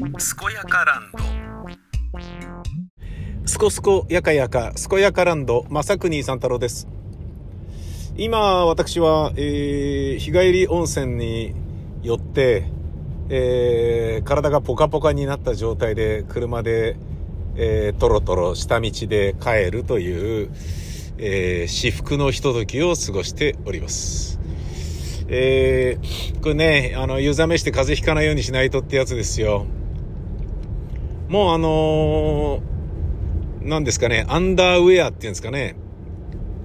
健やかランドすこすこやかやか、すこやかランド、まさくにさん太郎です。今、私は、えー、日帰り温泉によって、えー、体がポカポカになった状態で、車で、えー、トロトロ下道で帰るという、えー、至福のひとときを過ごしております。えー、これね、あの、湯冷めして風邪ひかないようにしないとってやつですよ。もうあのー、ですかね、アンダーウェアっていうんですかね。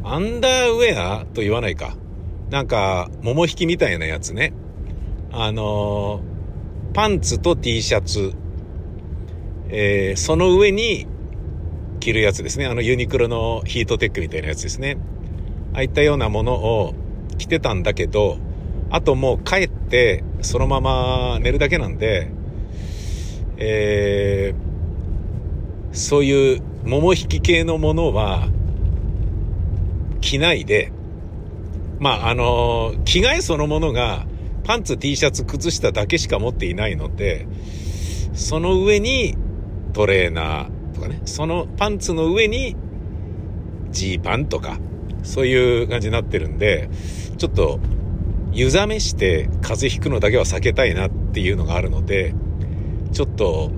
アンダーウェアと言わないか。なんか、桃引きみたいなやつね。あのー、パンツと T シャツ。えー、その上に着るやつですね。あのユニクロのヒートテックみたいなやつですね。ああいったようなものを着てたんだけど、あともう帰ってそのまま寝るだけなんで、えー、そういう桃引き系のものは着ないで、まあ、あの、着替えそのものがパンツ、T シャツ、靴下だけしか持っていないので、その上にトレーナーとかね、そのパンツの上にジーパンとか、そういう感じになってるんで、ちょっと湯冷めして風邪ひくのだけは避けたいなっていうのがあるので、ちょっと、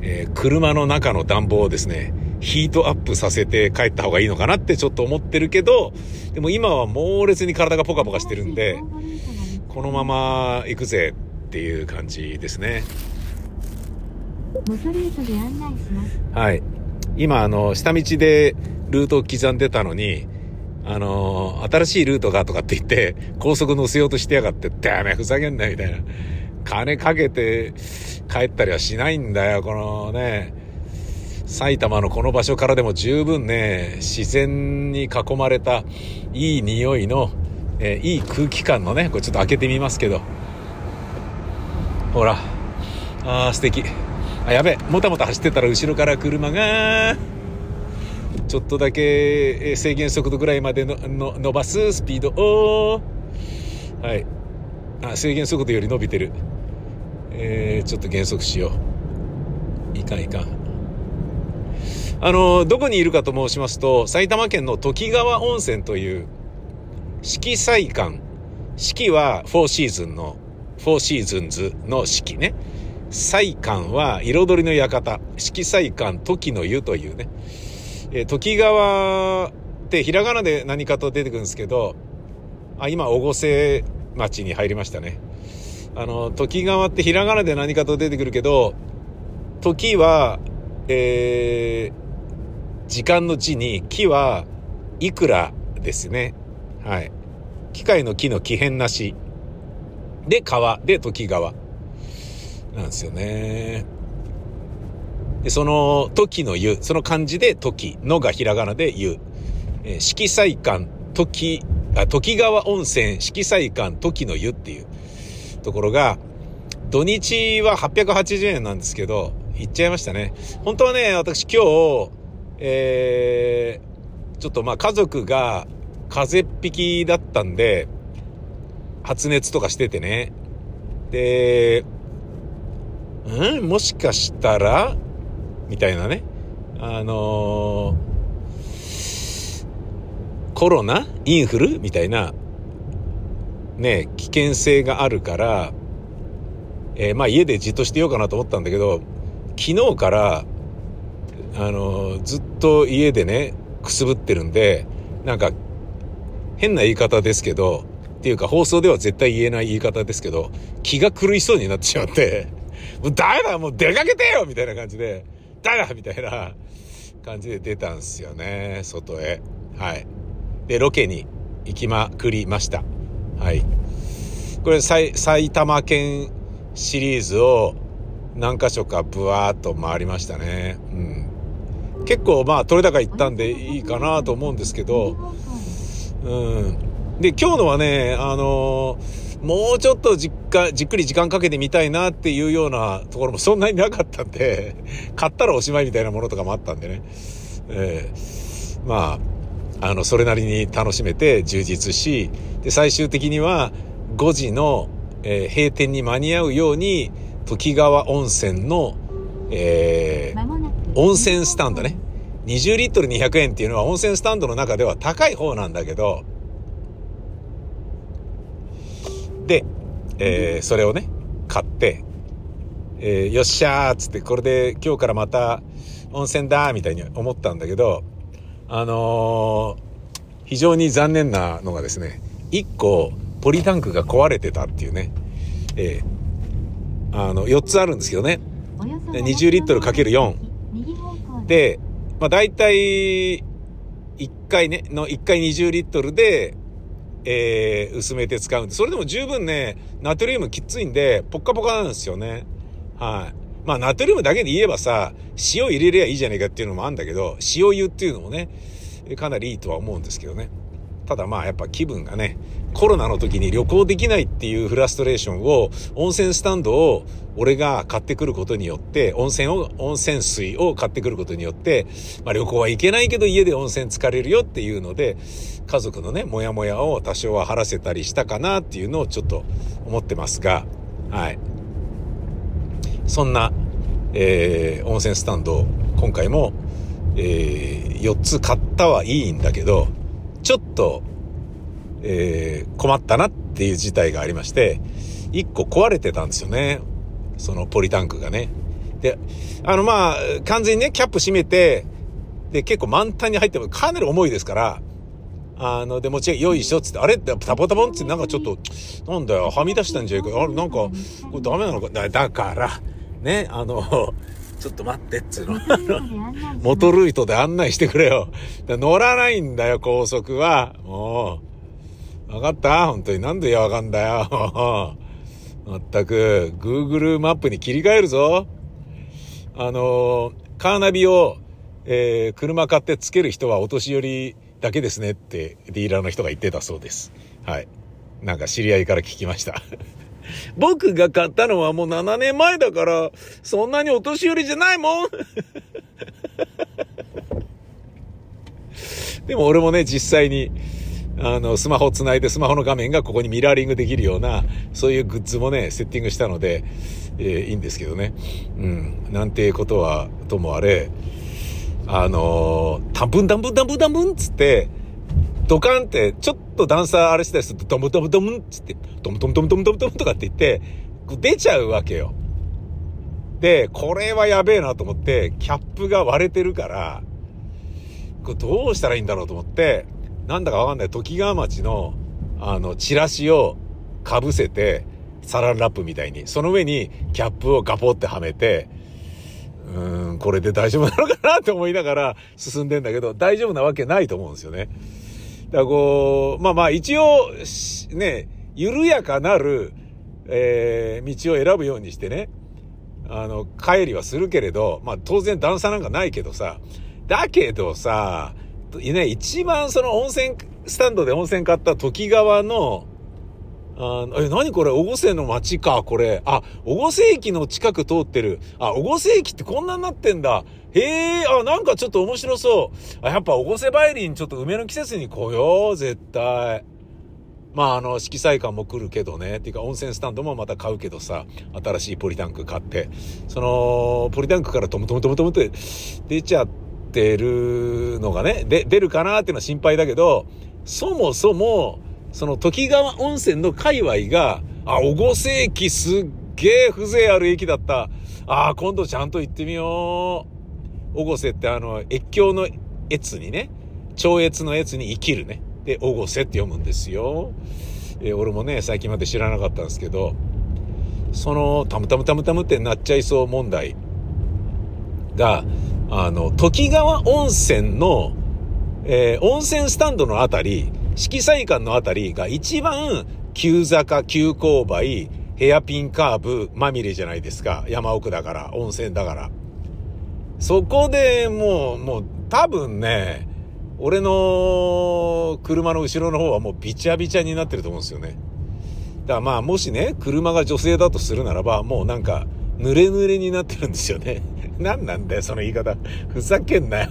えー、車の中の暖房をですね、ヒートアップさせて帰った方がいいのかなってちょっと思ってるけど、でも今は猛烈に体がポカポカしてるんで、このまま行くぜっていう感じですね。はい。今、あの、下道でルートを刻んでたのに、あの、新しいルートがとかって言って、高速乗せようとしてやがって、ダメ、ふざけんな、みたいな。金かけて帰ったりはしないんだよ、このね。埼玉のこの場所からでも十分ね、自然に囲まれたいい匂いの、えーいい空気感のね、これちょっと開けてみますけど。ほら。あー、素敵。あ、やべえ。もたもた走ってたら後ろから車が、ちょっとだけ制限速度ぐらいまでのの伸ばすスピードを、はい。あ、制限速度より伸びてる。えー、ちょっと減速しよう。いかんいかん。あの、どこにいるかと申しますと、埼玉県の時川温泉という、四季祭館。四季はフォーシーズンの、フォーシーズンズの四季ね。祭館は彩りの館。四季祭館時の湯というね。えー時川ってひらがなで何かと出てくるんですけど、あ、今、小瀬町に入りましたね。あの、時川ってひらがなで何かと出てくるけど、時は、えー、時間の字に、木はいくらですね。はい。機械の木の木変なし。で、川で時川。なんですよね。で、その時の湯、その漢字で時のがひらがなで湯。えー色彩館、時、あ、時川温泉色彩館時の湯っていうところが、土日は880円なんですけど、行っちゃいましたね。本当はね、私今日、えー、ちょっとまあ家族が風邪っ引きだったんで、発熱とかしててね。で、うん？もしかしたら？みたいなね。あのーコロナ？インフル？みたいな、ね、危険性があるから、えーまあ家でじっとしてようかなと思ったんだけど、昨日から、あのずっと家でね、くすぶってるんで、なんか、変な言い方ですけど、っていうか放送では絶対言えない言い方ですけど、気が狂いそうになってしまって、もうダメだもう出かけてよみたいな感じで、ダメだみたいな 感じで出たんすよね、外へ。はい。で、ロケに行きまくりました。はい。これ、埼玉県シリーズを何箇所かブワーっと回りましたね。うん。結構まあ、取れ高行ったんでいいかなと思うんですけど、うん。で、今日のはね、あのーもうちょっとじっか、じっくり時間かけてみたいなっていうようなところもそんなになかったんで、買ったらおしまいみたいなものとかもあったんでね。ええまあ、あの、それなりに楽しめて充実し、で、最終的には5時の、えー閉店に間に合うように時川温泉の、えー、温泉スタンドね。20リットル200円っていうのは温泉スタンドの中では高い方なんだけど、で、えー、それをね、買って、えー、よっしゃーっつって、これで今日からまた温泉だみたいに思ったんだけど、あのー、非常に残念なのがですね、1個ポリタンクが壊れてたっていうね、えー、あの、4つあるんですけどね。20リットル ×4。で、まあ大体、1回ね、の1回20リットルで、えー、薄めて使うんで、それでも十分ね、ナトリウムきついんで、ポッカポカなんですよね。はい。まあ、ナトリウムだけで言えばさ、塩入れりゃいいじゃねえかっていうのもあるんだけど、塩湯っていうのもね、かなりいいとは思うんですけどね。ただまあやっぱ気分がね、コロナの時に旅行できないっていうフラストレーションを、温泉スタンドを俺が買ってくることによって、温泉を、温泉水を買ってくることによって、まあ旅行は行けないけど家で温泉浸かれるよっていうので、家族のね、もやもやを多少は晴らせたりしたかなっていうのをちょっと思ってますが、はい。そんな、えー、温泉スタンド、今回も、えー、4つ買ったはいいんだけど、ちょっと、えー、困ったなっていう事態がありまして、1個壊れてたんですよね。そのポリタンクがね。で、あのまあ、完全にね、キャップ閉めて、で、結構満タンに入ってもかなり重いですから、あの、で、もちろん、よいしょっつって、あれ？ってタポタポンってなんかちょっと、なんだよ、はみ出したんじゃいか。あれ、なんか、これダメなのか？だから、ね、あの、ちょっと待ってっつうの。モト ルイトで案内してくれよ。乗らないんだよ、高速は。もう。わかった？本当に。なんでやわかんだよ。まったく、Google マップに切り替えるぞ。あの、カーナビを、えー、車買ってつける人はお年寄りだけですねってディーラーの人が言ってたそうです。はい。なんか知り合いから聞きました。僕が買ったのはもう7年前だから、そんなにお年寄りじゃないもん でも俺もね、実際に、あの、スマホを繋いでスマホの画面がここにミラーリングできるような、そういうグッズもね、セッティングしたので、えー、いいんですけどね。うん。なんてことは、ともあれ、あのー、タンブンタンブンタンブンタンブンつって、ドカンって、ちょっと段差あれしたりすると、ドムドムドムンつって、ドムドムドムドムドムドムとかって言って、出ちゃうわけよ。で、これはやべえなと思って、キャップが割れてるから、これどうしたらいいんだろうと思って、なんだかわかんない、時川町の、あの、チラシを被せて、サランラップみたいに、その上にキャップをガポってはめて、うーん、これで大丈夫なのかなって思いながら進んでんだけど、大丈夫なわけないと思うんですよね。だこう、まあまあ一応、ね、緩やかなる、えー、道を選ぶようにしてね、あの、帰りはするけれど、まあ当然段差なんかないけどさ、だけどさ、ね、一番その温泉、スタンドで温泉買った時川の、あえ、何これ？小瀬の街か、これ。あ、小瀬駅の近く通ってる。あ、小瀬駅ってこんなになってんだ。へえ、あ、なんかちょっと面白そう。あ、やっぱ小瀬梅林ちょっと梅の季節に来よう、絶対。まあ、あの、色彩感も来るけどね。っていうか、温泉スタンドもまた買うけどさ、新しいポリタンク買って。その、ポリタンクからトムトムトムトムって出ちゃってるのがね、で、出るかなっていうのは心配だけど、そもそも、その時川温泉の界隈が、あ、小瀬駅すっげえ風情ある駅だった。ああ、今度ちゃんと行ってみよう。小瀬ってあの、越境の越にね、超越の越に生きるね。で、小瀬って読むんですよ。えー、俺もね、最近まで知らなかったんですけど、その、タムタムタムタムってなっちゃいそう問題が、あの、時川温泉の、えー、温泉スタンドのあたり、色彩館のあたりが一番急坂、急勾配、ヘアピンカーブまみれじゃないですか。山奥だから、温泉だから。そこでもう、もう多分ね、俺の車の後ろの方はもうビチャビチャになってると思うんですよね。だからまあもしね、車が女性だとするならば、もうなんか、濡れ濡れになってるんですよね。何なんだよ、その言い方。ふざけんなよ。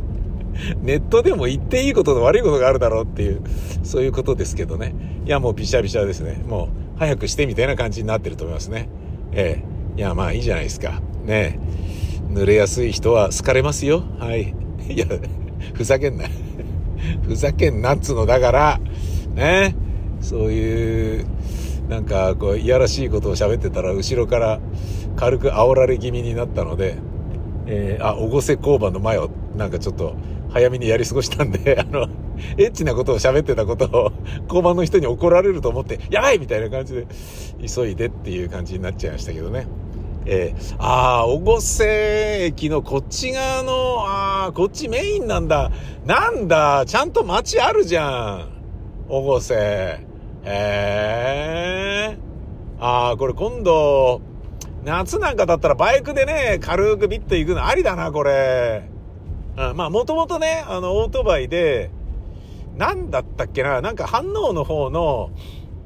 ネットでも言っていいことと悪いことがあるだろうっていう、そういうことですけどね。いや、もうビシャビシャですね。もう、早くしてみたいな感じになってると思いますね。ええ。いや、まあいいじゃないですか。ねえ濡れやすい人は好かれますよ。はい。いや、ふざけんな。ふざけんなっつうの。だから、ねそういう、なんか、こう、いやらしいことを喋ってたら、後ろから軽く煽られ気味になったので、えー、あ、おごせ交番の前を、なんかちょっと、早めにやり過ごしたんで、あの、エッチなことを喋ってたことを、交番の人に怒られると思って、やばいみたいな感じで、急いでっていう感じになっちゃいましたけどね。えー、ああ、越瀬駅のこっち側の、ああ、こっちメインなんだ。なんだ、ちゃんと街あるじゃん。越瀬。へえ。ああ、これ今度、夏なんかだったらバイクでね、軽くビッと行くのありだな、これ。うん、まあ、もともとね、あの、オートバイで、なんだったっけな、なんか反応の方の、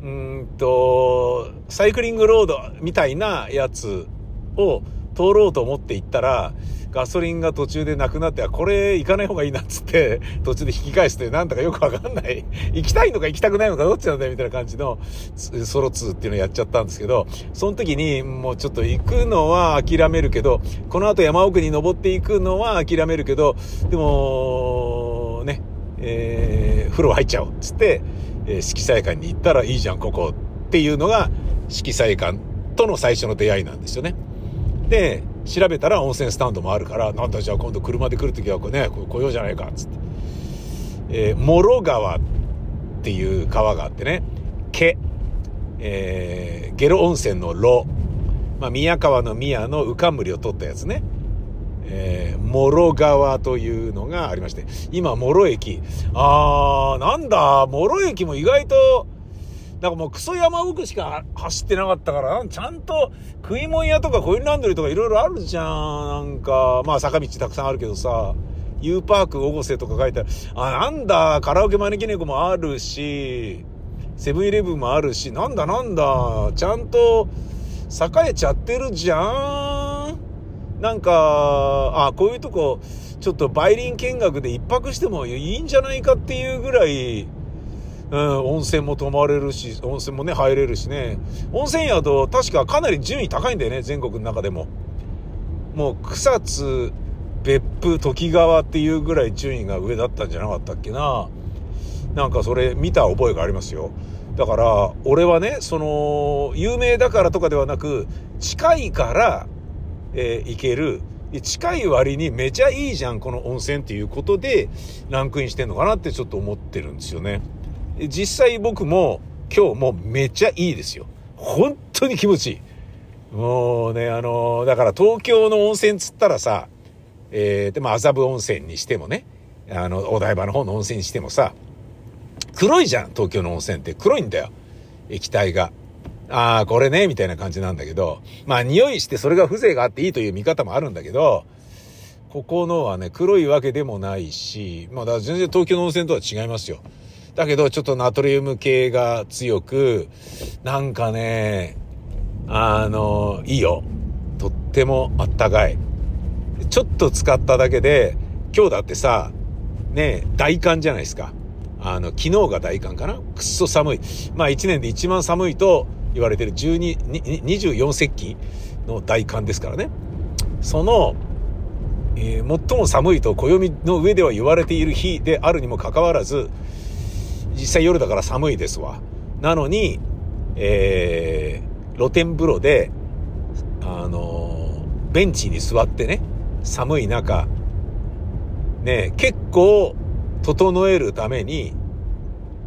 うんと、サイクリングロードみたいなやつを通ろうと思って行ったら、ガソリンが途中でなくなって、これ行かない方がいいなっつって、途中で引き返して、なんだかよくわかんない。行きたいのか行きたくないのかどっちなんだよみたいな感じのソロ2っていうのをやっちゃったんですけど、その時にもうちょっと行くのは諦めるけど、この後山奥に登っていくのは諦めるけど、でも、ね、えー、風呂入っちゃおうっつって、えー、色彩館に行ったらいいじゃん、ここっていうのが色彩館との最初の出会いなんですよね。で、調べたら温泉スタンドもあるから、なんだじゃあ今度車で来るときはね、来ようじゃないかっ、つって。えー、諸川っていう川があってね、毛、えー、ゲロ温泉の炉、まあ、宮川の宮の浮かむりを取ったやつね。えー、諸川というのがありまして、今、諸駅。あー、なんだ、諸駅も意外と、だからもうクソ山奥しか走ってなかったから、ちゃんと食い物屋とかコインランドリーとかいろいろあるじゃん。なんか、まあ坂道たくさんあるけどさ、U パーク大瀬とか書いてある。あ、なんだ、カラオケ招き猫もあるし、セブンイレブンもあるし、なんだなんだ、ちゃんと栄えちゃってるじゃん。なんか、あ、こういうとこ、ちょっと梅林見学で一泊してもいいんじゃないかっていうぐらい、うん、温泉も泊まれるし、温泉もね、入れるしね。温泉宿、確かかなり順位高いんだよね、全国の中でも。もう、草津、別府、時川っていうぐらい順位が上だったんじゃなかったっけな。なんかそれ見た覚えがありますよ。だから、俺はね、その、有名だからとかではなく、近いから、えー、行ける。近い割にめちゃいいじゃん、この温泉っていうことで、ランクインしてんのかなってちょっと思ってるんですよね。実際僕も今日もめっちゃいいですよ。本当に気持ちいい。もうね、あの、だから東京の温泉つったらさ、えー、でも麻布温泉にしてもね、あの、お台場の方の温泉にしてもさ、黒いじゃん、東京の温泉って黒いんだよ。液体が。ああ、これね、みたいな感じなんだけど、まあ匂いしてそれが風情があっていいという見方もあるんだけど、ここのはね、黒いわけでもないし、まあだから全然東京の温泉とは違いますよ。だけどちょっとナトリウム系が強く、なんかね、あの、いいよ。とってもあったかい。ちょっと使っただけで、今日だってさ、ね、大寒じゃないですか。あの、昨日が大寒かなくっそ寒い。まあ一年で一番寒いと言われてる12、24節気の大寒ですからね。その、えー、最も寒いと暦の上では言われている日であるにもかかわらず、実際夜だから寒いですわ。なのに、えー、露天風呂で、あのー、ベンチに座ってね、寒い中、ね、結構、整えるために、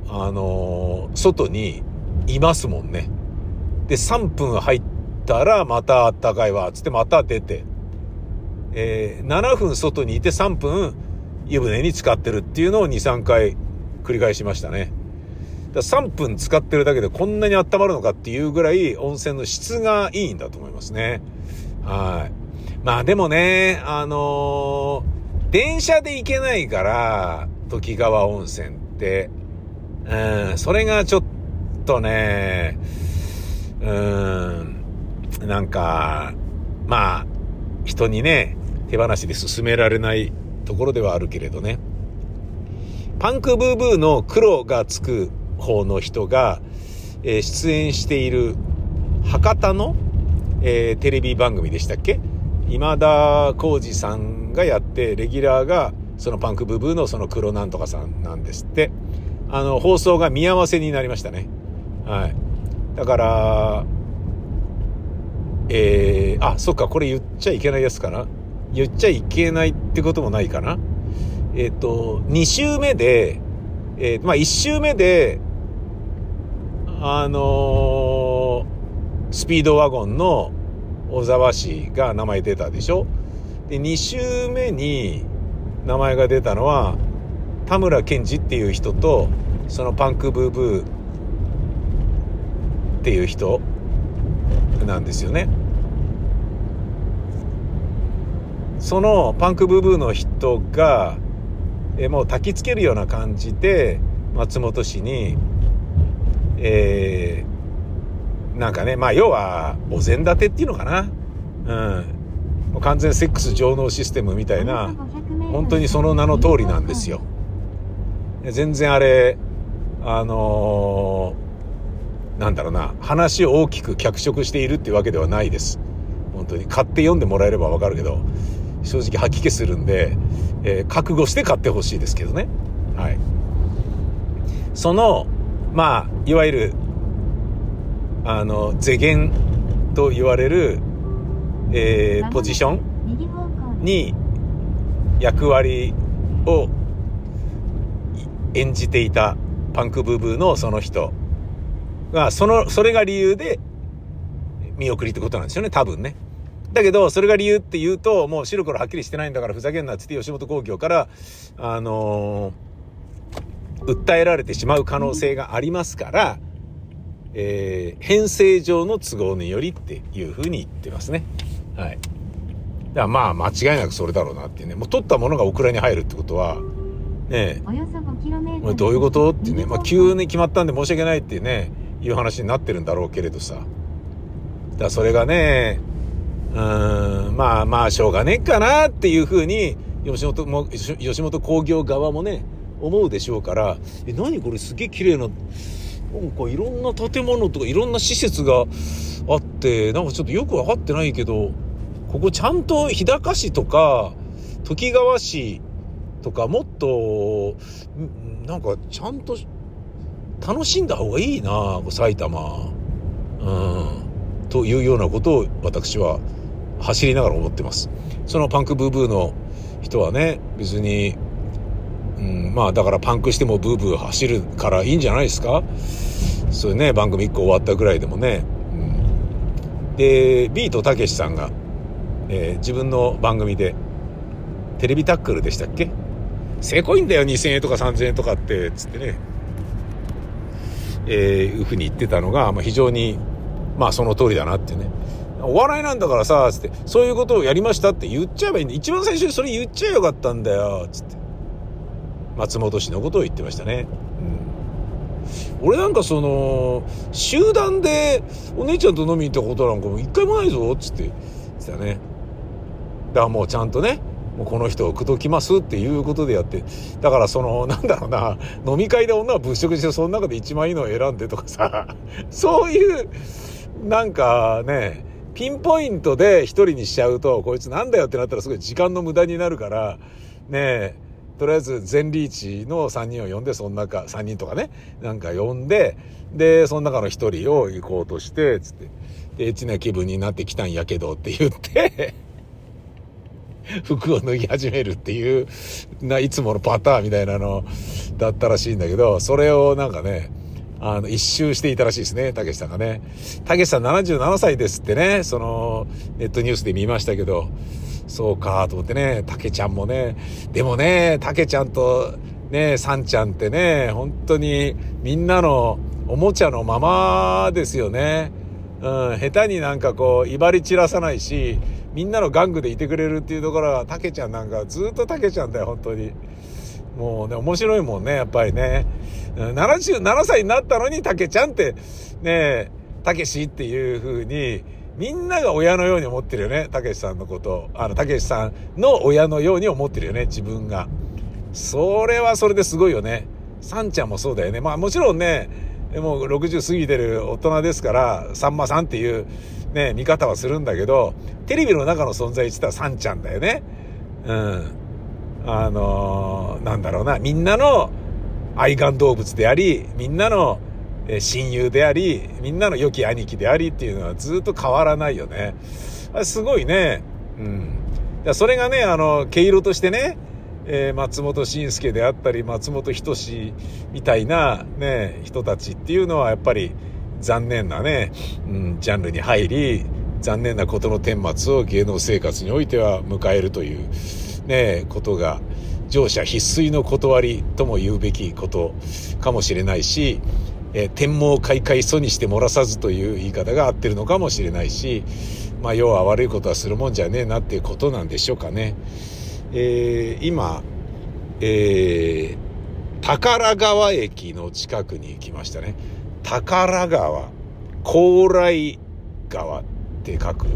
あのー、外にいますもんね。で、3分入ったらまたあったかいわ、つってまた出て、えー、7分外にいて3分湯船に浸かってるっていうのを2、3回繰り返しましたね。だ3分使ってるだけでこんなに温まるのかっていうぐらい温泉の質がいいんだと思いますね。はい。まあでもね、あのー、電車で行けないから、時川温泉って、うん、それがちょっとね、うん、なんか、まあ、人にね、手放しで進められないところではあるけれどね。パンクブーブーの黒がつく方の人が、えー、出演している博多の、えー、テレビ番組でしたっけ？今田耕司さんがやって、レギュラーが、そのパンクブーブーのその黒なんとかさんなんですって。あの、放送が見合わせになりましたね。はい。だから、えー、あ、そっか、これ言っちゃいけないやつかな。言っちゃいけないってこともないかな。えっ、と、2週目で、えー、まあ1週目で、あのー、スピードワゴンの小沢氏が名前出たでしょ？で、2週目に名前が出たのは、田村健二っていう人と、そのパンクブーブーっていう人なんですよね。そのパンクブーブーの人が、えもう焚きつけるような感じで松本氏に、えー、なんかねまあ要はお膳立てっていうのかな。うん。もう完全セックス上納システムみたいな本当にその名の通りなんですよ。全然あれあのー、なんだろうな話を大きく脚色しているっていうわけではないです。本当に。買って読んでもらえればわかるけど正直吐き気するんで、えー、覚悟して買ってほしいですけどね。はい。その、まあ、いわゆる、あの、世間と言われる、えー、ポジションに役割を演じていたパンクブーブーのその人が、その、それが理由で見送りってことなんですよね、多分ね。だけど、それが理由って言うと、もう白黒はっきりしてないんだからふざけんなっつって吉本興業から、あのー、訴えられてしまう可能性がありますから、えー、編成上の都合によりっていうふうに言ってますね。はい。だからまあ間違いなくそれだろうなっていうね。もう取ったものがオクラに入るってことは、ねえ、どういうこと？ってね、まあ急に決まったんで申し訳ないってね、いう話になってるんだろうけれどさ。だそれがね、うん、まあまあ、しょうがねえかなっていうふうに、吉本も、吉本興業側もね、思うでしょうから、え、何これすげえ綺麗な、なんかいろんな建物とかいろんな施設があって、なんかちょっとよくわかってないけど、ここちゃんと日高市とか、時川市とかもっと、なんかちゃんと楽しんだ方がいいな、埼玉。うん。というようなことを私は走りながら思ってます。そのパンクブーブーの人はね、別に、うん、まあだからパンクしてもブーブー走るからいいんじゃないですか？そういうね、番組1個終わったぐらいでもね。うん、で、ビートたけしさんが、えー、自分の番組で、テレビタックルでしたっけ？せこいんだよ、2000円とか3000円とかって、つってね。えー、いうふうに言ってたのが、まあ、非常に、まあその通りだなってね。お笑いなんだからさ、つって、そういうことをやりましたって言っちゃえばいいんだ。一番最初にそれ言っちゃえよかったんだよ、つって。松本氏のことを言ってましたね。うん。俺なんかその、集団でお姉ちゃんと飲みに行ったことなんかもう一回もないぞ、つって言ってたね。だからもうちゃんとね、もうこの人を口説きますっていうことでやって。だからその、なんだろうな、飲み会で女は物色してその中で一番いいのを選んでとかさ、そういう、なんかね、ピンポイントで一人にしちゃうと、こいつなんだよってなったらすごい時間の無駄になるから、ねえ、とりあえず全リーチの3人を呼んで、その中、3人とかね、なんか呼んで、で、その中の1人を行こうとして、つって、で、エッチな気分になってきたんやけどって言って 服を脱ぎ始めるっていう、な、いつものパターンみたいなのだったらしいんだけど、それをなんかね、あの、一周していたらしいですね、たけしさんがね。たけしさん77歳ですってね、その、ネットニュースで見ましたけど、そうか、と思ってね、たけちゃんもね、でもね、たけちゃんと、ね、さんちゃんってね、本当にみんなのおもちゃのままですよね。うん、下手になんかこう、威張り散らさないし、みんなの玩具でいてくれるっていうところは、たけちゃんなんかずっとたけちゃんだよ、本当に。もうね、面白いもんね、やっぱりね。77歳になったのに、たけちゃんって、ねたけしっていう風に、みんなが親のように思ってるよね。たけしさんのこと。あの、たけしさんの親のように思ってるよね、自分が。それはそれですごいよね。さんちゃんもそうだよね。まあもちろんね、もう60過ぎてる大人ですから、さんまさんっていうね、見方はするんだけど、テレビの中の存在って言ったらサンちゃんだよね。うん。あのー、なんだろうな、みんなの愛玩動物であり、みんなの親友であり、みんなの良き兄貴でありっていうのはずっと変わらないよね。あれすごいね。うん。それがね、あの、毛色としてね、えー、松本慎介であったり、松本人志みたいなね、人たちっていうのはやっぱり残念なね、うん、ジャンルに入り、残念なことの顛末を芸能生活においては迎えるという、ね、ことが、乗車必須の断りとも言うべきことかもしれないし、えー、天網開会疎にして漏らさずという言い方が合ってるのかもしれないし、まあ、要は悪いことはするもんじゃねえなっていうことなんでしょうかね。えー、今、えー、宝川駅の近くに来ましたね。宝川、高麗川って書く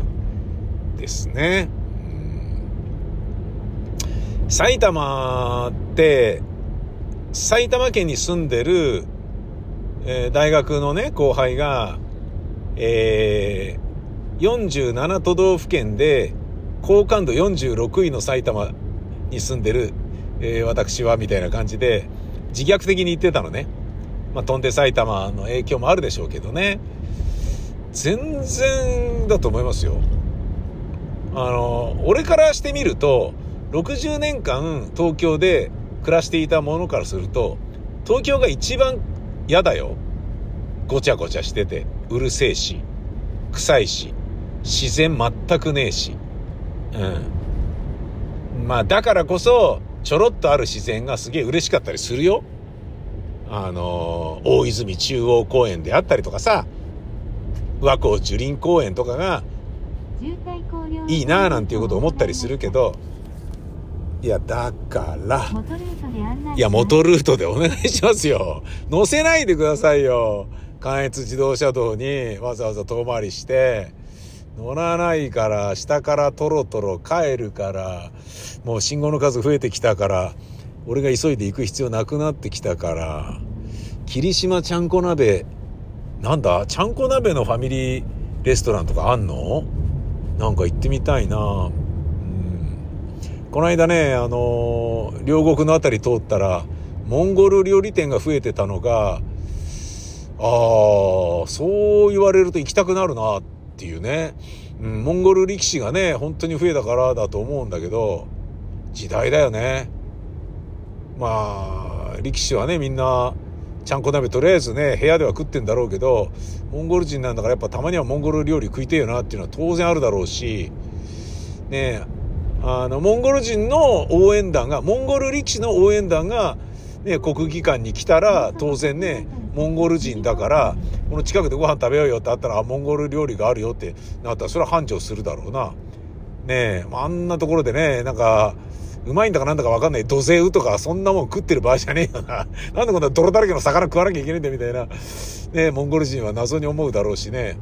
ですね。埼玉って、埼玉県に住んでる、えー、大学のね、後輩が、えー、47都道府県で、好感度46位の埼玉に住んでる、えー、私は、みたいな感じで、自虐的に言ってたのね。まあ、飛んで埼玉の影響もあるでしょうけどね。全然だと思いますよ。あの、俺からしてみると、60年間東京で暮らしていたものからすると、東京が一番嫌だよ。ごちゃごちゃしてて、うるせえし、臭いし、自然全くねえし。うん。まあだからこそ、ちょろっとある自然がすげえ嬉しかったりするよ。あの、大泉中央公園であったりとかさ、和光樹林公園とかが、いいなぁなんていうことを思ったりするけど、いや、だから、いや、元ルートでお願いしますよ。乗せないでくださいよ。関越自動車道にわざわざ遠回りして、乗らないから、下からトロトロ帰るから、もう信号の数増えてきたから、俺が急いで行く必要なくなってきたから、霧島ちゃんこ鍋、なんだ？ちゃんこ鍋のファミリーレストランとかあんの？なんか行ってみたいなこの間ね、あのー、両国の辺り通ったら、モンゴル料理店が増えてたのが、ああ、そう言われると行きたくなるなっていうね。うん、モンゴル力士がね、本当に増えたからだと思うんだけど、時代だよね。まあ、力士はね、みんな、ちゃんこ鍋とりあえずね、部屋では食ってんだろうけど、モンゴル人なんだからやっぱたまにはモンゴル料理食いてえよなっていうのは当然あるだろうし、ねえあの、モンゴル人の応援団が、モンゴル力士の応援団が、ね、国技館に来たら、当然ね、モンゴル人だから、この近くでご飯食べようよってあったら、あ、モンゴル料理があるよってなったら、それは繁盛するだろうな。ねえ、あんなところでね、なんか、うまいんだかなんだかわかんない土星とかそんなもん食ってる場合じゃねえよな。なんでこんな泥だらけの魚食わなきゃいけないんだみたいな。ねモンゴル人は謎に思うだろうしね。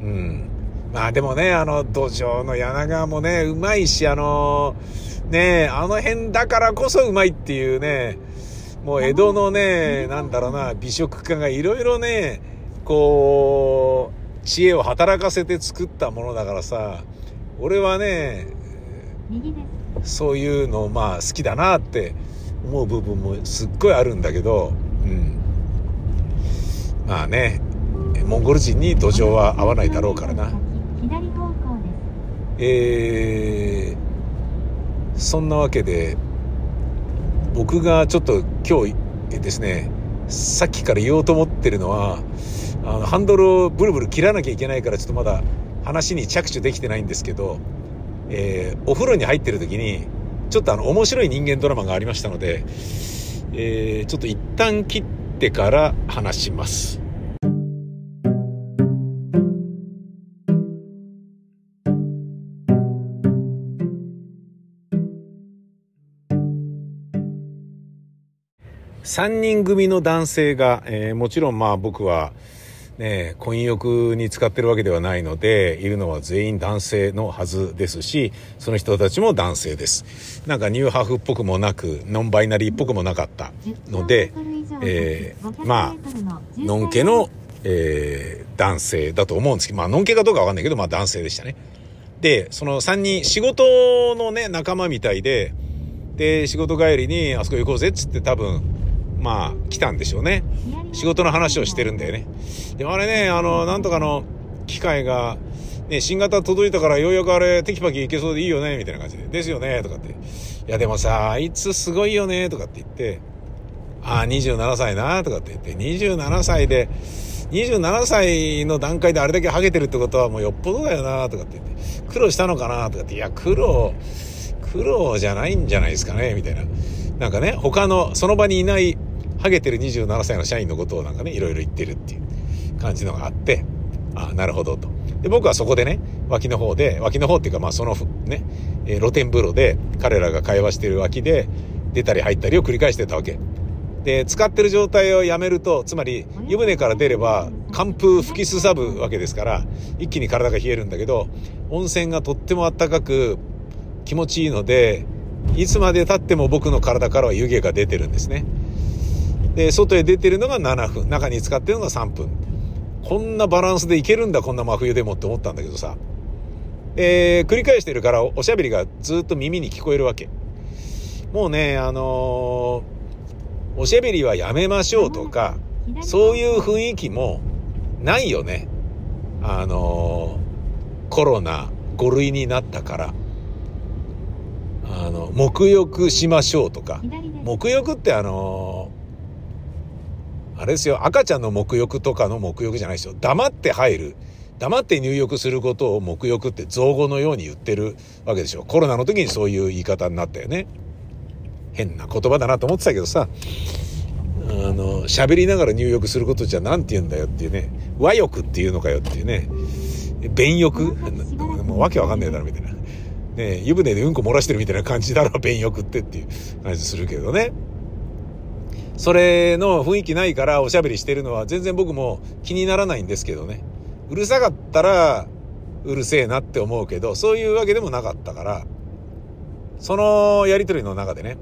うん。まあでもね、あの、土壌の柳川もね、うまいし、あの、ね、あの辺だからこそうまいっていうね、もう江戸のね、なんだろうな、美食家がいろいろね、こう、知恵を働かせて作ったものだからさ、俺はね、そういうの、まあ好きだなって思う部分もすっごいあるんだけど、うん。まあね、モンゴル人に土壌は合わないだろうからな。えー、そんなわけで僕がちょっと今日ですねさっきから言おうと思ってるのはあのハンドルをブルブル切らなきゃいけないからちょっとまだ話に着手できてないんですけど、えー、お風呂に入ってる時にちょっとあの面白い人間ドラマがありましたので、えー、ちょっと一旦切ってから話します。3人組の男性が、えー、もちろんまあ僕は、ね、婚欲に使ってるわけではないので、いるのは全員男性のはずですし、その人たちも男性です。なんかニューハーフっぽくもなく、ノンバイナリーっぽくもなかったので、えー、まあ、のんけのえー、男性だと思うんですけど、まあ、のんけかどうかわかんないけど、まあ男性でしたね。で、その3人、仕事のね、仲間みたいで、で、仕事帰りに、あそこ行こうぜっつって多分、まあ、来たんでしょうね。仕事の話をしてるんだよね。でもあれね、あの、なんとかの機械が、ね、新型届いたからようやくあれ、テキパキいけそうでいいよね、みたいな感じで。ですよね、とかって。いや、でもさ、あいつすごいよね、とかって言って、ああ、27歳な、とかって言って、27歳で、27歳の段階であれだけハゲてるってことはもうよっぽどだよな、とかって言って、苦労したのかな、とかって、いや、苦労、苦労じゃないんじゃないですかね、みたいな。なんかね、他の、その場にいないハゲてる27歳の社員のことをなんかね、いろいろ言ってるっていう感じのがあって、ああ、なるほどと。で、僕はそこでね、脇の方で、脇の方っていうかまあそのね、えー、露天風呂で彼らが会話してる脇で出たり入ったりを繰り返してたわけ。で、使ってる状態をやめると、つまり湯船から出れば寒風吹きすさぶわけですから、一気に体が冷えるんだけど、温泉がとっても暖かく気持ちいいので、いつまで経っても僕の体からは湯気が出てるんですね。で、外へ出てるのが7分、中に使ってるのが3分。こんなバランスでいけるんだ、こんな真冬でもって思ったんだけどさ。えー、繰り返してるからおしゃべりがずっと耳に聞こえるわけ。もうね、あのー、おしゃべりはやめましょうとか、そういう雰囲気もないよね。あのー、コロナ5類になったから。あの、沐浴しましょうとか。沐浴ってあのーあれですよ、赤ちゃんの沐浴とかの沐浴じゃないですよ。黙って入る。黙って入浴することを沐浴って造語のように言ってるわけでしょ。コロナの時にそういう言い方になったよね。変な言葉だなと思ってたけどさ、あの、喋りながら入浴することじゃ何て言うんだよっていうね。和浴っていうのかよっていうね。便浴もうわけわかんねえだろみたいな。ね湯船でうんこ漏らしてるみたいな感じだろ、便浴ってっていう感じするけどね。それの雰囲気ないからおしゃべりしてるのは全然僕も気にならないんですけどね。うるさかったらうるせえなって思うけど、そういうわけでもなかったから、そのやりとりの中でね、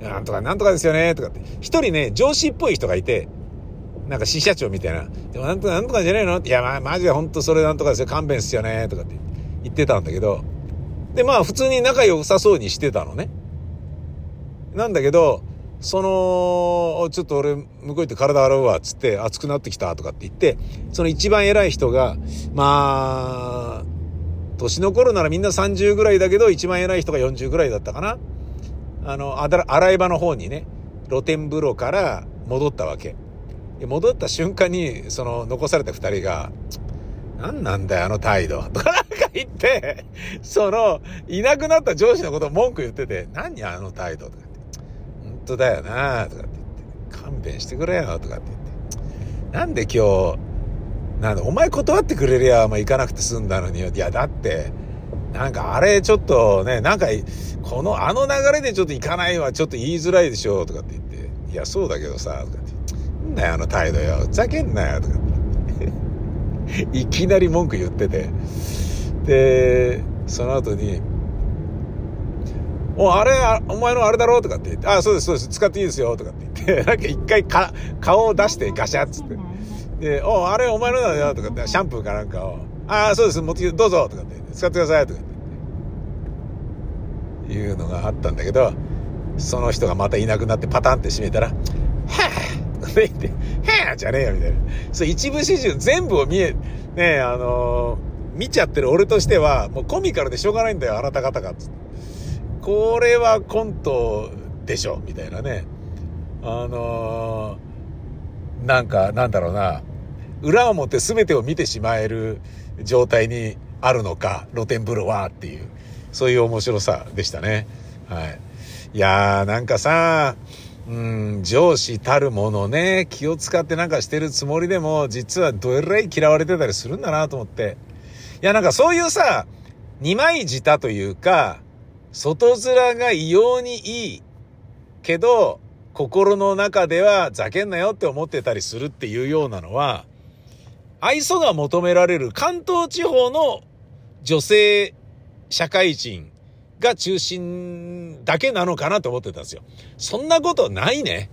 なんとかなんとかですよね、とかって。一人ね、上司っぽい人がいて、なんか支社長みたいな。でもなんとかなんとかじゃないのいや、まあ、マジで本当それなんとかですよ。勘弁っすよね、とかって言ってたんだけど。で、まあ普通に仲良さそうにしてたのね。なんだけど、その、ちょっと俺、向こう行って体洗うわ、つって、熱くなってきた、とかって言って、その一番偉い人が、まあ、年の頃ならみんな30ぐらいだけど、一番偉い人が40ぐらいだったかな。あの、洗い場の方にね、露天風呂から戻ったわけ。戻った瞬間に、その、残された二人が、何なんだよ、あの態度。とかなんか言って、その、いなくなった上司のことを文句言ってて、何あの態度とか。当だよなとかって言って、勘弁してくれよとかって言って。なんで今日、なんだ、お前断ってくれりゃ、まあ、行かなくて済んだのに、いや、だって、なんかあれちょっとね、なんか、この、あの流れでちょっと行かないはちょっと言いづらいでしょ、とかって言って、いや、そうだけどさ、とかって、んだよ、あの態度よ、ふざけんなよ、とかって。いきなり文句言ってて。で、その後に、おあれお前のあれだろとかって言って、あ、そうです、そうです、使っていいですよ、とかって言って、なんか一回か、顔を出してガシャッつって。で、おあれお前のだよ、とかって、シャンプーかなんかを、あ、そうです、持ってきて、どうぞ、とかって、使ってください、とかって。いうのがあったんだけど、その人がまたいなくなってパタンって閉めたら、はぁって言って、はぁじゃねえよ、みたいな。そう、一部始終全部を見え、ねえ、あのー、見ちゃってる俺としては、もうコミカルでしょうがないんだよ、あなた方が、これはコントでしょ、みたいなね。あのー、なんか、なんだろうな、裏表全てを見てしまえる状態にあるのか、露天風呂はっていう、そういう面白さでしたね。はい。いやー、なんかさ、うん、上司たるものね、気を使ってなんかしてるつもりでも、実はどえらい嫌われてたりするんだなと思って。いや、なんかそういうさ、二枚舌というか、外面が異様にいいけど、心の中ではざけんなよって思ってたりするっていうようなのは、愛想が求められる関東地方の女性社会人が中心だけなのかなと思ってたんですよ。そんなことないね。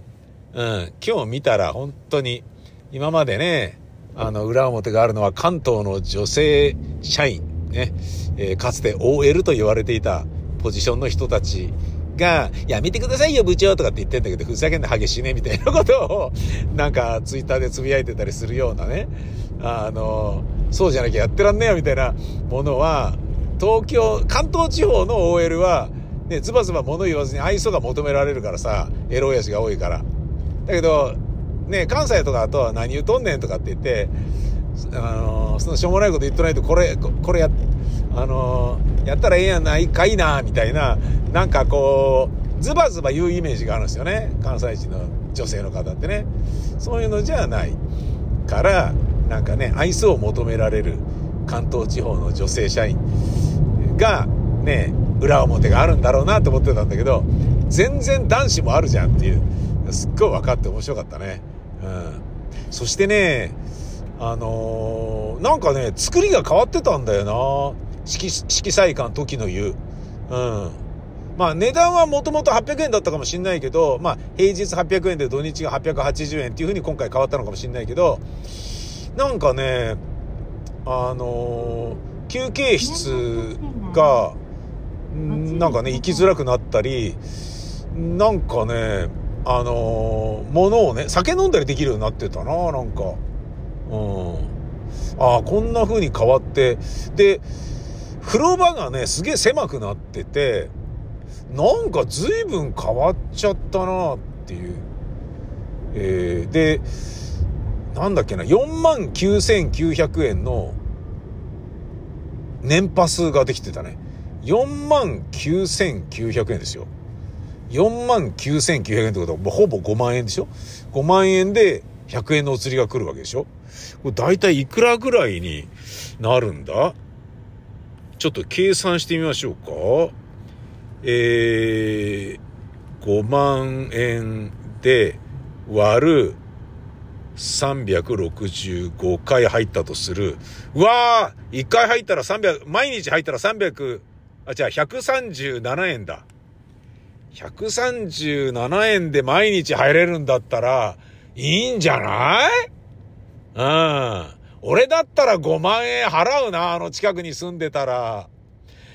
うん。今日見たら本当に、今までね、あの、裏表があるのは関東の女性社員、ね、えー、かつて OL と言われていたポジションの人たちが、やめてくださいよ部長とかって言ってんだけど、ふざけんな激しいねみたいなことを、なんかツイッターでつぶやいてたりするようなね、あの、そうじゃなきゃやってらんねえよみたいなものは、東京、関東地方の OL は、ね、ズバズバ物言わずに愛想が求められるからさ、エロ親父が多いから。だけど、ね、関西とかだとは何言うとんねんとかって言って、あのそのしょうもないこと言ってないと、これ、これや、あのやったらええやないかいな、みたいな、なんかこう、ズバズバ言うイメージがあるんですよね。関西人の女性の方ってね。そういうのじゃないから、なんかね、愛想を求められる関東地方の女性社員が、ね、裏表があるんだろうなと思ってたんだけど、全然男子もあるじゃんっていう、すっごい分かって面白かったね。うん。そしてね、あのー、なんかね、作りが変わってたんだよな色、色彩感時の湯。うん。まあ値段はもともと800円だったかもしんないけど、まあ平日800円で土日が880円っていう風に今回変わったのかもしんないけど、なんかね、あのー、休憩室が、なんかね、行きづらくなったり、なんかね、あのー、物をね、酒飲んだりできるようになってたな、なんか。うん。ああ、こんな風に変わって、で、風呂場がね、すげえ狭くなってて、なんか随分変わっちゃったなっていう。えー、で、なんだっけな、49,900円の年パスができてたね。49,900円ですよ。49,900円ってことは、ほぼ5万円でしょ ?5 万円で100円のお釣りが来るわけでしょ？これ大体いくらぐらいになるんだ？ちょっと計算してみましょうか。えー、5万円で割る365回入ったとする。うわー !1 回入ったら300、毎日入ったら300、あ、じゃあ137円だ。137円で毎日入れるんだったら、いいんじゃない？うん。俺だったら5万円払うな、あの近くに住んでたら。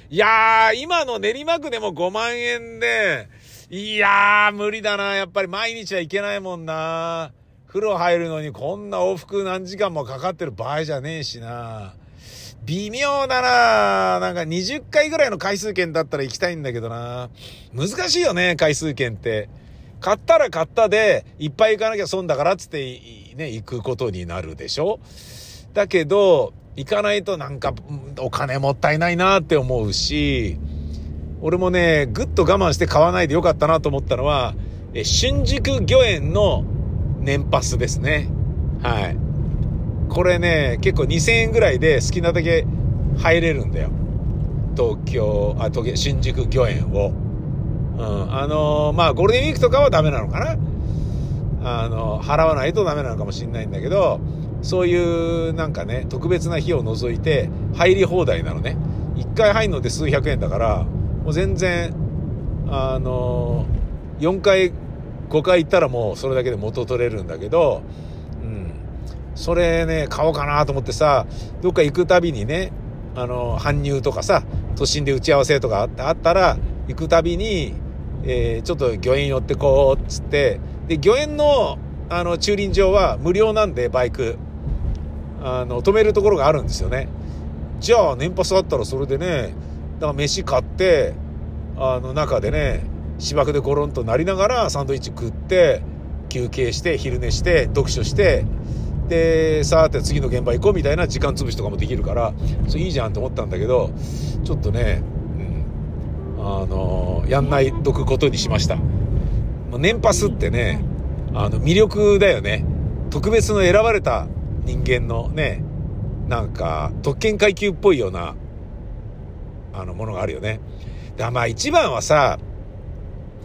いやー、今の練馬区でも5万円で、いやー、無理だな。やっぱり毎日はいけないもんな。風呂入るのにこんな往復何時間もかかってる場合じゃねえしな。微妙だななんか20回ぐらいの回数券だったら行きたいんだけどな難しいよね、回数券って。買ったら買ったで、いっぱい行かなきゃ損だからっつって、ね、行くことになるでしょ？だけど、行かないとなんか、お金もったいないなって思うし、俺もね、ぐっと我慢して買わないでよかったなと思ったのは、え新宿御苑の年パスですね。はい。これね、結構2000円ぐらいで好きなだけ入れるんだよ。東京、あ、東京、新宿御苑を。うん。あのー、まあ、ゴールデンウィークとかはダメなのかなあの、払わないとダメなのかもしんないんだけど、そういうなんかね、特別な日を除いて入り放題なのね。1回入るので数百円だから、もう全然、あの、4回、5回行ったらもうそれだけで元取れるんだけど、うんそれね、買おうかなと思ってさ、どっか行くたびにね、あの、搬入とかさ、都心で打ち合わせとかあったら、行くたびに、えー、ちょっと御苑寄ってこう、っつって、で、御苑の、あの、駐輪場は無料なんで、バイク。あの、止めるところがあるんですよね。じゃあ、年パスあったらそれでね、だから飯買って、あの、中でね、芝生でゴロンとなりながらサンドイッチ食って、休憩して、昼寝して、読書して、で、さーって次の現場行こうみたいな時間潰しとかもできるから、それいいじゃんと思ったんだけど、ちょっとね、うん、あの、やんないどくことにしました。年パスってね、あの、魅力だよね。特別の選ばれた人間のね、なんか、特権階級っぽいような、あの、ものがあるよね。だまあ一番はさ、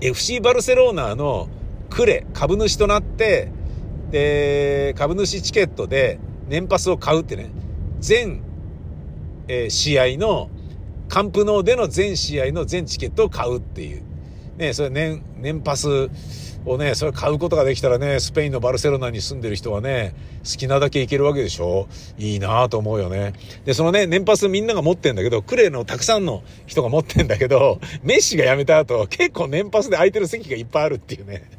FC バルセロナのクレ、株主となって、で、株主チケットで年パスを買うってね、全、えー、試合の、カンプノーでの全試合の全チケットを買うっていう。ね、それ年、年パスをね、それ買うことができたらね、スペインのバルセロナに住んでる人はね、好きなだけ行けるわけでしょ？いいなと思うよね。で、そのね、年パスみんなが持ってんだけど、クレーのたくさんの人が持ってんだけど、メッシが辞めた後、結構年パスで空いてる席がいっぱいあるっていうね。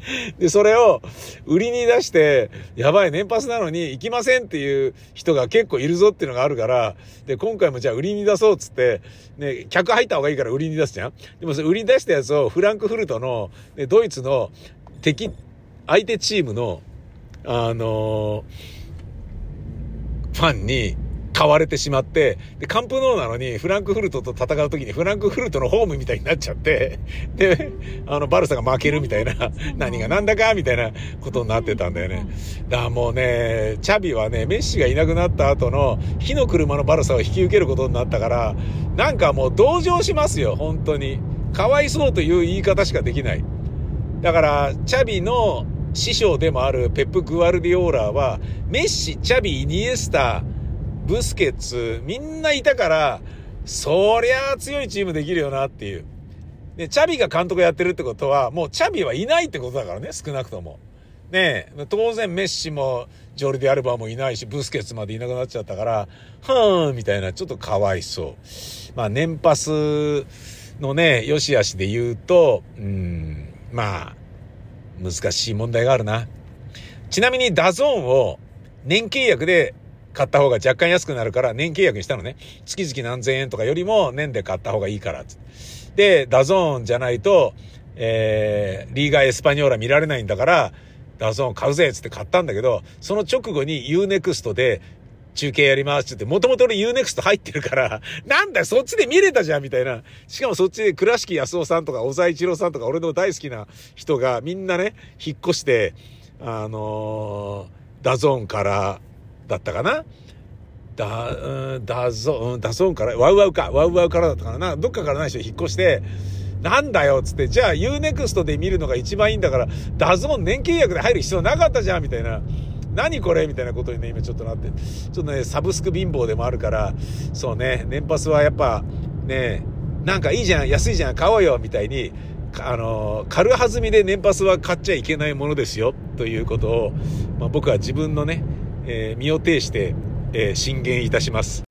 で、それを売りに出して、やばい、年パスなのに行きませんっていう人が結構いるぞっていうのがあるから、で、今回もじゃあ売りに出そうっつって、ね、客入った方がいいから売りに出すじゃん。でもそれ売りに出したやつをフランクフルトの、ね、ドイツの敵、相手チームの、あのー、ファンに、買われてしまって、で、カンプノーなのに、フランクフルトと戦う時にフランクフルトのホームみたいになっちゃって、で、あの、バルサが負けるみたいな、何が何だかみたいなことになってたんだよね。だからもうね、チャビはね、メッシがいなくなった後の火の車のバルサを引き受けることになったから、なんかもう同情しますよ、本当に。かわいそうという言い方しかできない。だから、チャビの師匠でもあるペップ・グアルディオーラは、メッシ、チャビ、イニエスタ、ブスケツ、みんないたから、そりゃあ強いチームできるよなっていう。で、チャビが監督やってるってことは、もうチャビはいないってことだからね、少なくとも。ねえ、当然メッシも、ジョルディ・アルバもいないし、ブスケツまでいなくなっちゃったから、はーん、みたいな、ちょっとかわいそう。まあ、年パスのね、良し悪しで言うと、うん、まあ、難しい問題があるな。ちなみに DAZN を年契約で買った方が若干安くなるから年契約にしたのね。月々何千円とかよりも年で買った方がいいからで、 DAZN じゃないと、えー、リーガエスパニョーラ見られないんだから、 DAZN 買うぜっつって買ったんだけど、その直後に U-NEXT で中継やりますって言って、もともと俺 Unext 入ってるから、なんだよ、そっちで見れたじゃんみたいな。しかもそっちで倉敷保雄さんとか小沢一郎さんとか俺の大好きな人がみんなね、引っ越して、あのー、 DAZN からだったかな？だ、うん、 DAZN、DAZN から、 WOWOW か、 WOWOW からだったかな？どっかからない人引っ越して、なんだよっつって、じゃあ U-NEXT で見るのが一番いいんだから、 DAZN 年契約で入る必要なかったじゃんみたいな。何これみたいなことにね、今ちょっとなって。ちょっとね、サブスク貧乏でもあるから、そうね、年パスはやっぱ、ね、なんかいいじゃん、安いじゃん、買おうよみたいに、あの、軽はずみで年パスは買っちゃいけないものですよ、ということを、まあ、僕は自分のね、えー、身を挺して、えー、進言いたします。